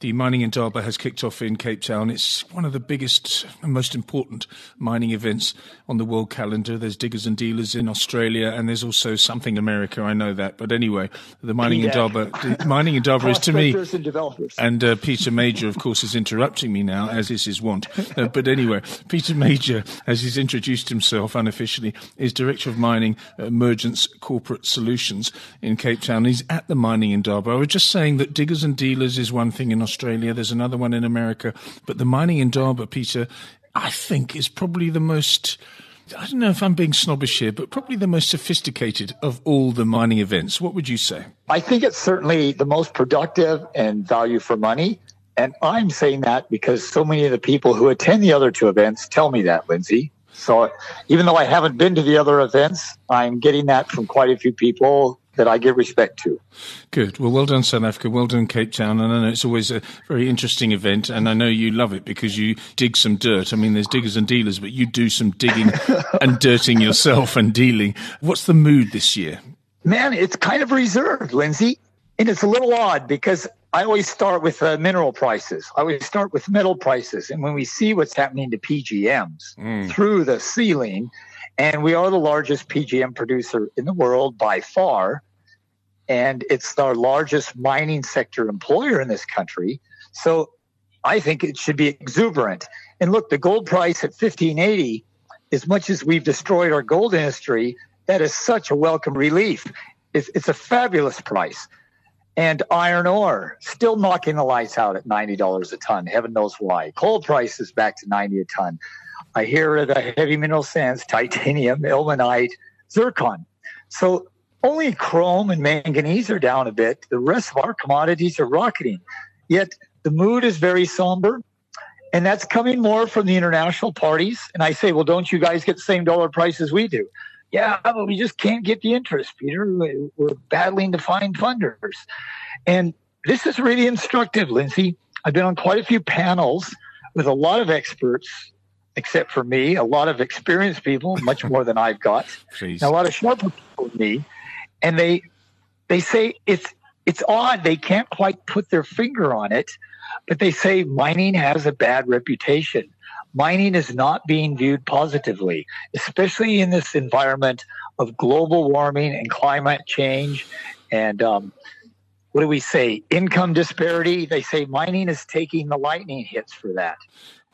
The Mining Indaba has kicked off in Cape Town. It's one of the biggest and most important mining events on the world calendar. There's diggers and dealers in Australia, and there's also something in America. I know that, but anyway, the Mining Yeah. Indaba, the Mining Indaba is to me. And. And uh, Peter Major, of course, is interrupting me now, as is his wont. Uh, but anyway, Peter Major, as he's introduced himself unofficially, is Director of Mining Mergence Corporate Solutions in Cape Town. He's at the Mining Indaba. I was just saying that diggers and dealers is one thing in Australia, there's another one in America, but the Mining Indaba, Peter, I think is probably the most. I don't know if I'm being snobbish here, but probably the most sophisticated of all the mining events. What would you say? I think it's certainly the most productive and value for money. And I'm saying that because so many of the people who attend the other two events tell me that, Lindsay. So even though I haven't been to the other events, I'm getting that from quite a few people that I give respect to. Good. Well, well done, South Africa. Well done, Cape Town. And I know it's always a very interesting event, and I know you love it because you dig some dirt. I mean, there's diggers and dealers, but you do some digging and dirting yourself and dealing. What's the mood this year? Man, it's kind of reserved, Lindsay. And it's a little odd because I always start with uh, mineral prices. I always start with metal prices. And when we see what's happening to PGMs through the ceiling, and we are the largest PGM producer in the world by far, and it's our largest mining sector employer in this country. So I think it should be exuberant. And look, the gold price at 1580, as much as we've destroyed our gold industry, that is such a welcome relief. It's, it's a fabulous price. And iron ore still knocking the lights out at $90 a ton. Heaven knows why. Coal prices back to 90 a ton. I hear the heavy mineral sands, titanium, ilmenite, zircon. So only chrome and manganese are down a bit. The rest of our commodities are rocketing. Yet the mood is very somber. And that's coming more from the international parties. And I say, well, don't you guys get the same dollar price as we do? Yeah, but we just can't get the interest, Peter. We're battling to find funders. And this is really instructive, Lindsay. I've been on quite a few panels with a lot of experts, except for me, a lot of experienced people, much more than I've got, and a lot of sharper people than me. And they they say it's it's odd. They can't quite put their finger on it, but they say mining has a bad reputation. Mining is not being viewed positively, especially in this environment of global warming and climate change. And um, what do we say? Income disparity. They say mining is taking the lightning hits for that.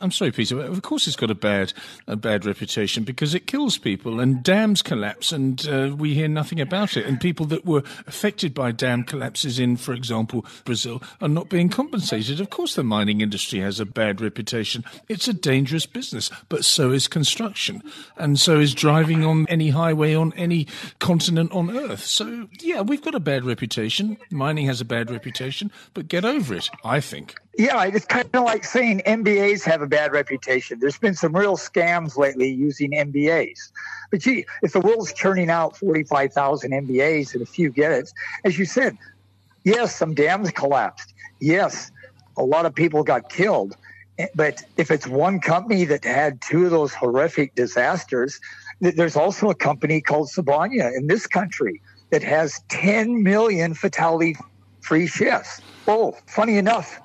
I'm sorry, Peter. but Of course, it's got a bad, a bad reputation because it kills people and dams collapse, and uh, we hear nothing about it. And people that were affected by dam collapses in, for example, Brazil, are not being compensated. Of course, the mining industry has a bad reputation. It's a dangerous business, but so is construction, and so is driving on any highway on any continent on Earth. So, yeah, we've got a bad reputation. Mining has a bad reputation, but get over it. I think. Yeah, it's kind of like saying MBAs have a bad reputation. There's been some real scams lately using MBAs. But gee, if the world's churning out 45,000 MBAs and a few get it, as you said, yes, some dams collapsed. Yes, a lot of people got killed. Eh, But if it's one company that had two of those horrific disasters, there's also a company called Sibanye in this country that has 10 million fatality free shifts. Oh, funny enough,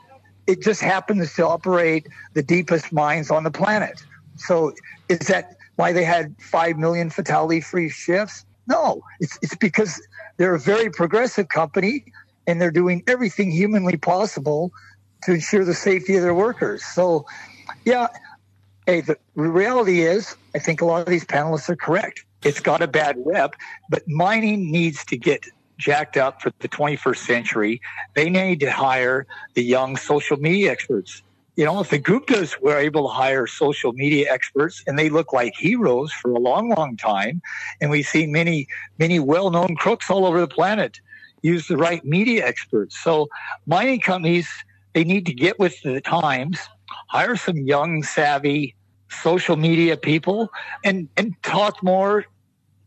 it just happens to operate the deepest mines on the planet. So is that why they had 5 million fatality free shifts? No, it's, it's because they're a very progressive company and they're doing everything humanly possible to ensure the safety of their workers. So, yeah, hey, the reality is, I think a lot of these panelists are correct. It's got a bad rep, but mining needs to get jacked up for the 21st century. They need to hire the young social media experts. You know, if the Guptas were able to hire social media experts and they look like heroes for a long, long time, and we've seen many, many well known crooks all over the planet use the right media experts. So mining companies, they need to get with the times, hire some young, savvy social media people and, and talk more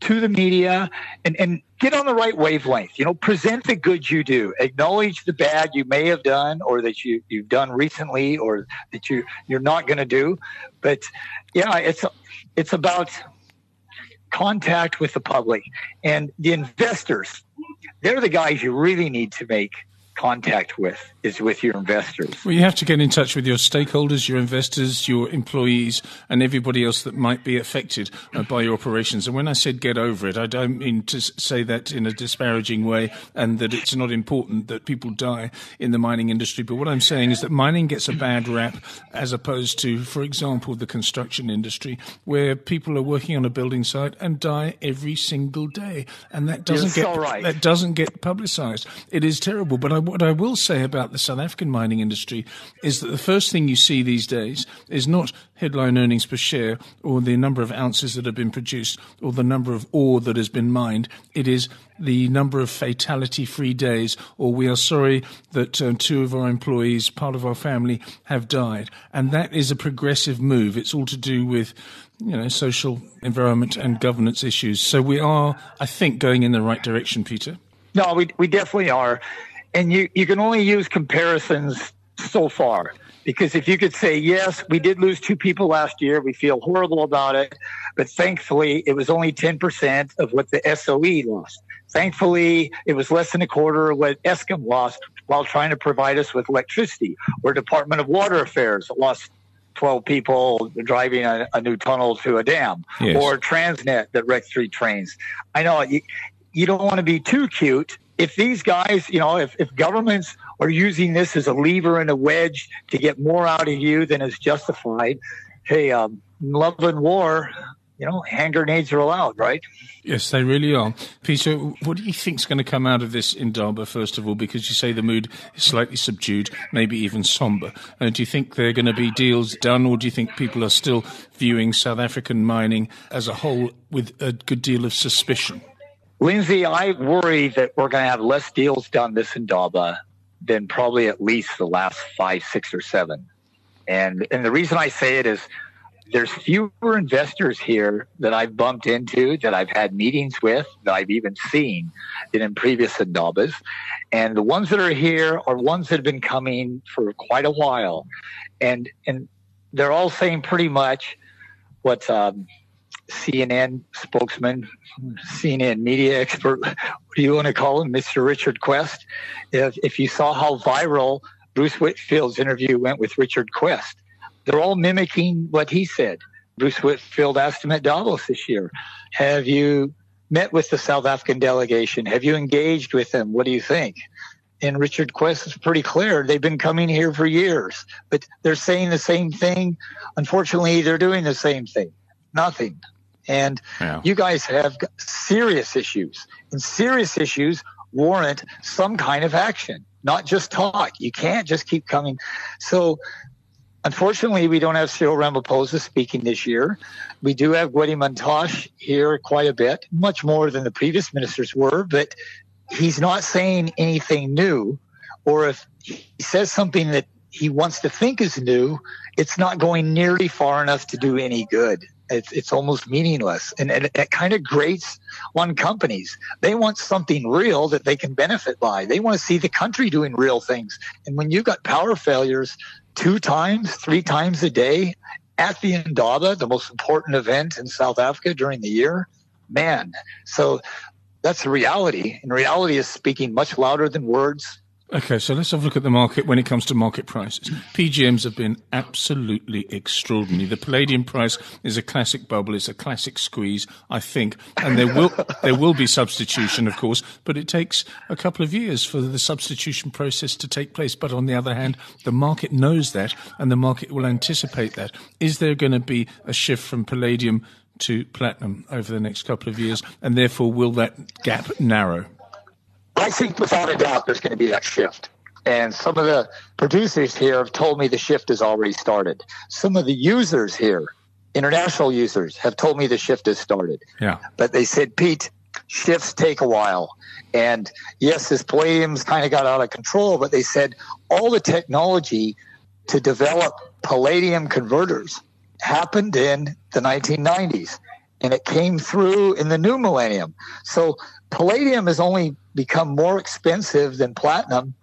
to the media and, and get on the right wavelength. You know, present the good you do, acknowledge the bad you may have done or that you, you've done recently or that you, you're not going to do. But yeah, it's, it's about contact with the public and the investors. They're the guys you really need to make contact with is with your investors. Well, you have to get in touch with your stakeholders, your investors, your employees, and everybody else that might be affected uh, by your operations. And when I said get over it, I don't mean to say that in a disparaging way and that it's not important that people die in the mining industry. But what I'm saying is that mining gets a bad rap as opposed to, for example, the construction industry, where people are working on a building site and die every single day. And that doesn't get right. that doesn't get publicized. It is terrible. But I, what I will say about the South African mining industry is that the first thing you see these days is not headline earnings per share or the number of ounces that have been produced or the number of ore that has been mined. It is the number of fatality free days, or we are sorry that uh, two of our employees, part of our family, have died. And that is a progressive move. It's all to do with you know, social, environment, and governance issues. So we are, I think, going in the right direction, Peter. No, we, we definitely are and you, you can only use comparisons so far. Because if you could say yes we did lose two people last year we feel horrible about it but thankfully it was only 10% of what the soe lost. Thankfully it was less than a quarter of what eskom lost while trying to provide us with electricity. Or department of water affairs lost 12 people driving a, a new tunnel to a dam. Yes. or transnet that wrecked three trains. I know you, you don't want to be too cute if these guys, you know, if, if governments are using this as a lever and a wedge to get more out of you than is justified, hey, um, love and war, you know, hand grenades are allowed, right? Yes, they really are. Peter, what do you think is going to come out of this Indaba, first of all? Because you say the mood is slightly subdued, maybe even somber. Uh, do you think there are going to be deals done, or do you think people are still viewing South African mining as a whole with a good deal of suspicion? Lindsay, I worry that we're going to have less deals done this in Indaba than probably at least the last five, six, or seven. And and the reason I say it is there's fewer investors here that I've bumped into, that I've had meetings with, that I've even seen than in previous Indabas. And the ones that are here are ones that have been coming for quite a while. And and they're all saying pretty much what um, CNN spokesman, CNN media expert, what do you want to call him, Mr. Richard Quest? If, if you saw how viral Bruce Whitfield's interview went with Richard Quest, they're all mimicking what he said. Bruce Whitfield asked him at Davos this year, have you met with the South African delegation? Have you engaged with them? What do you think? And Richard Quest is pretty clear. They've been coming here for years, but they're saying the same thing. Unfortunately, they're doing the same thing. Nothing. And yeah. you guys have serious issues, and serious issues warrant some kind of action, not just talk. You can't just keep coming. So, unfortunately, we don't have Cyril Ramaphosa speaking this year. We do have Gwede Mantashe here quite a bit, much more than the previous ministers were, but he's not saying anything new. Or if he says something that he wants to think is new, it's not going nearly far enough to do any good. It's, it's almost meaningless. And, and it, it kind of grates on companies. They want something real that they can benefit by. They want to see the country doing real things. And when you've got power failures two times, three times a day at the Indaba, the most important event in South Africa during the year, man. So that's reality. And reality is speaking much louder than words. Okay, so let's have a look at the market when it comes to market prices. PGMs have been absolutely extraordinary. The palladium price is a classic bubble, it's a classic squeeze, I think, and there will there will be substitution, of course, but it takes a couple of years for the substitution process to take place. But on the other hand, the market knows that, and the market will anticipate that. Is there going to be a shift from palladium to platinum over the next couple of years, and therefore will that gap narrow? I think without a doubt there's going to be that shift. And some of the producers here have told me the shift has already started. Some of the users here, international users, have told me the shift has started. Yeah. But they said, Pete, shifts take a while. And yes, this palladium's kind of got out of control, but they said all the technology to develop palladium converters happened in the 1990s and it came through in the new millennium. So palladium has only become more expensive than platinum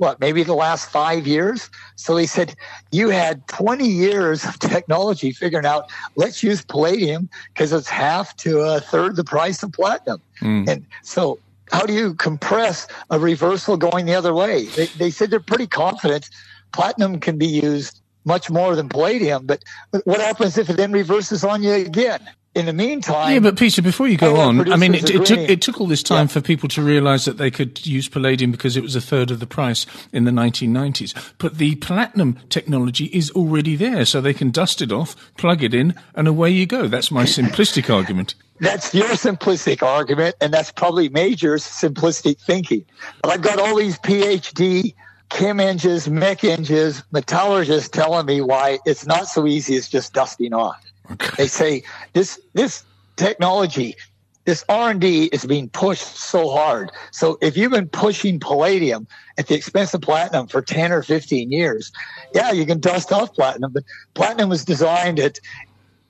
what, maybe the last five years. So he said, you had 20 years of technology figuring out, let's use palladium because it's half to a third the price of platinum. Mm. And so how do you compress a reversal going the other way? They, they said they're pretty confident platinum can be used much more than palladium, but what happens if it then reverses on you again? In the meantime, yeah, but Peter, before you go on, I mean, it, it, took it took all this time yeah. for people to realise that they could use palladium because it was a third of the price in the 1990s. But the platinum technology is already there, so they can dust it off, plug it in, and away you go. That's my simplistic argument. That's your simplistic argument, and that's probably Major's simplistic thinking. But I've got all these PhD chem engineers, mech engineers, metallurgists telling me why it's not so easy as just dusting off. Okay. They say this this technology, this R and D is being pushed so hard. So if you've been pushing palladium at the expense of platinum for ten or fifteen years, yeah, you can dust off platinum. But platinum was designed at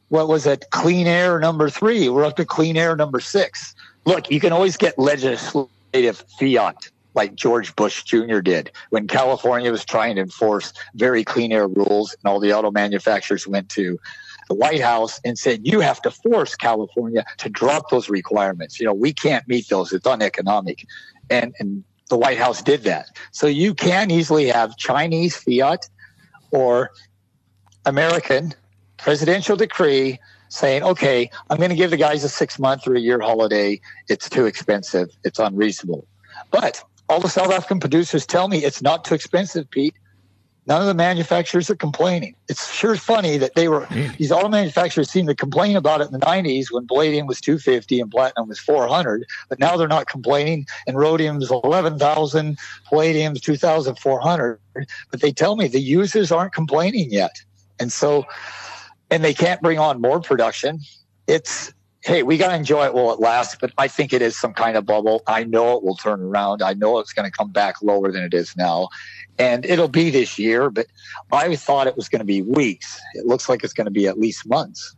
what was it, clean air number three. We're up to clean air number six. Look, you can always get legislative fiat like George Bush Jr. did when California was trying to enforce very clean air rules and all the auto manufacturers went to the White House and said, you have to force California to drop those requirements. You know, we can't meet those. It's uneconomic. And, and the White House did that. So you can easily have Chinese fiat or American presidential decree saying, okay, I'm going to give the guys a six month or a year holiday. It's too expensive. It's unreasonable. But all the South African producers tell me it's not too expensive, Pete. None of the manufacturers are complaining. It's sure funny that they were really? these auto manufacturers seem to complain about it in the 90s when palladium was 250 and platinum was 400, but now they're not complaining. And rhodium's 11,000, palladium's 2,400. But they tell me the users aren't complaining yet, and so and they can't bring on more production. It's hey, we got to enjoy it while it lasts, but I think it is some kind of bubble. I know it will turn around. I know it's going to come back lower than it is now. And it'll be this year, but I thought it was going to be weeks. It looks like it's going to be at least months.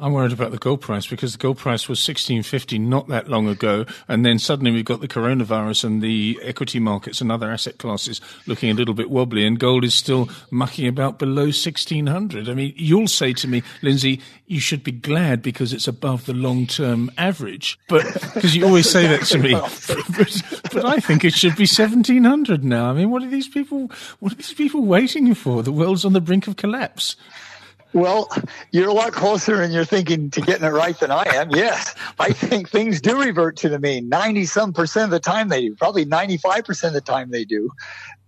I'm worried about the gold price because the gold price was 1650 not that long ago, and then suddenly we've got the coronavirus and the equity markets and other asset classes looking a little bit wobbly, and gold is still mucking about below 1600. I mean, you'll say to me, Lindsay, you should be glad because it's above the long-term average, but because you always say that to me, but, but I think it should be 1700 now. I mean, what are these people? What are these people waiting for? The world's on the brink of collapse. Well, you're a lot closer and you're thinking to getting it right than I am. Yes, I think things do revert to the mean. 90 some percent of the time they do, probably 95% of the time they do.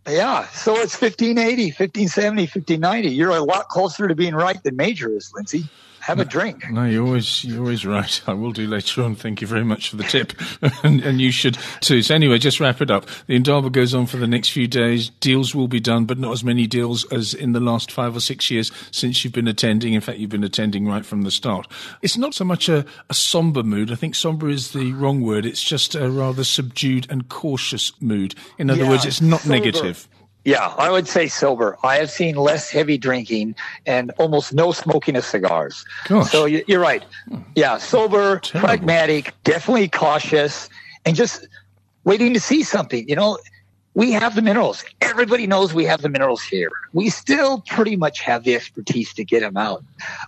Yeah, so it's 1580, 1570, 1590. You're a lot closer to being right than Major is, Lindsay have a drink. No, you're always you're always right. I will do later on. Thank you very much for the tip, and, and, you should too. So anyway, just wrap it up. The Indaba goes on for the next few days. Deals will be done, but not as many deals as in the last five or six years since you've been attending. In fact, you've been attending right from the start. It's not so much a, a somber mood. I think somber is the wrong word. It's just a rather subdued and cautious mood. In other yeah, words, it's not sober. negative. Yeah, I would say sober. I have seen less heavy drinking and almost no smoking of cigars. Gosh. So you're right. Hmm. Yeah, sober, Terrible. pragmatic, definitely cautious, and just waiting to see something. You know, we have the minerals. Everybody knows we have the minerals here. We still pretty much have the expertise to get them out.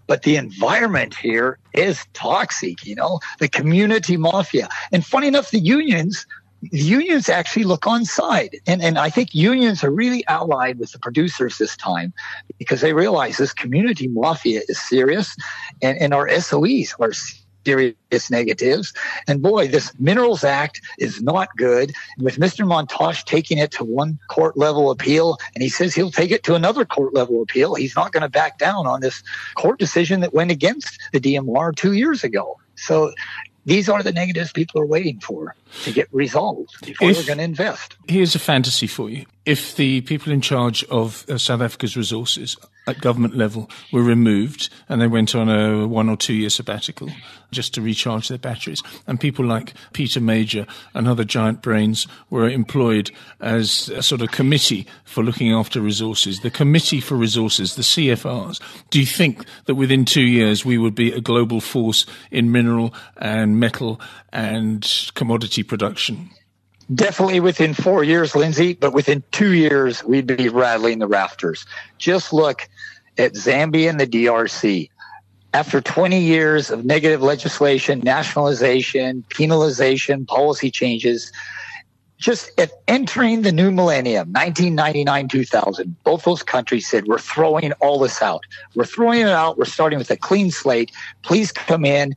But the environment here is toxic, you know, the community mafia. And funny enough, the unions unions actually look on side. And, and I think unions are really allied with the producers this time because they realize this community mafia is serious and, and our SOEs are serious negatives. And boy, this Minerals Act is not good. with Mr. Mantashe taking it to one court level appeal, and he says he'll take it to another court level appeal, he's not going to back down on this court decision that went against the DMR two years ago. So these are the negatives people are waiting for to get resolved before if, they're going to invest. Here's a fantasy for you. If the people in charge of uh, South Africa's resources at government level were removed and they went on a one or two year sabbatical just to recharge their batteries. And people like Peter Major and other giant brains were employed as a sort of committee for looking after resources, the Committee for Resources, the CFRs. Do you think that within two years we would be a global force in mineral and metal and commodity production? Definitely within four years, Lindsay, but within two years, we'd be rattling the rafters. Just look at Zambia and the DRC. After 20 years of negative legislation, nationalization, penalization, policy changes, just at entering the new millennium, 1999, 2000, both those countries said, we're throwing all this out. We're throwing it out. We're starting with a clean slate. Please come in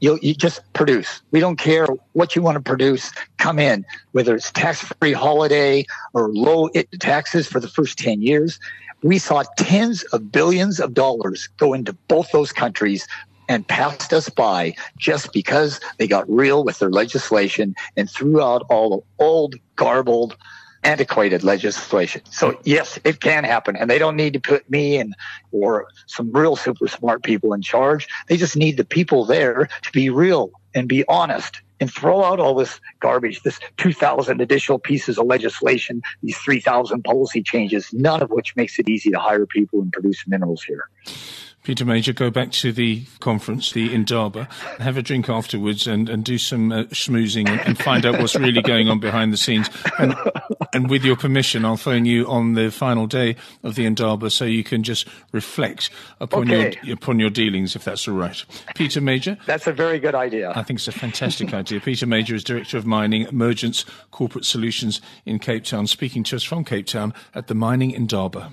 you you just produce. We don't care what you want to produce. Come in, whether it's tax-free holiday or low taxes for the first 10 years. We saw tens of billions of dollars go into both those countries and passed us by just because they got real with their legislation and threw out all the old, garbled, antiquated legislation. So yes, it can happen, and they don't need to put me and or some real super smart people in charge. They just need the people there to be real and be honest and throw out all this garbage, this 2,000 additional pieces of legislation, these 3,000 policy changes, none of which makes it easy to hire people and produce minerals here. Peter Major, go back to the conference, the Indaba, have a drink afterwards and, and do some uh, schmoozing and, and, find out what's really going on behind the scenes. And, and with your permission, I'll phone you on the final day of the Indaba so you can just reflect upon okay. your upon your dealings, if that's all right. Peter Major. That's a very good idea. I think it's a fantastic idea. Peter Major is Director of Mining, Mergence Corporate Solutions in Cape Town, speaking to us from Cape Town at the Mining Indaba.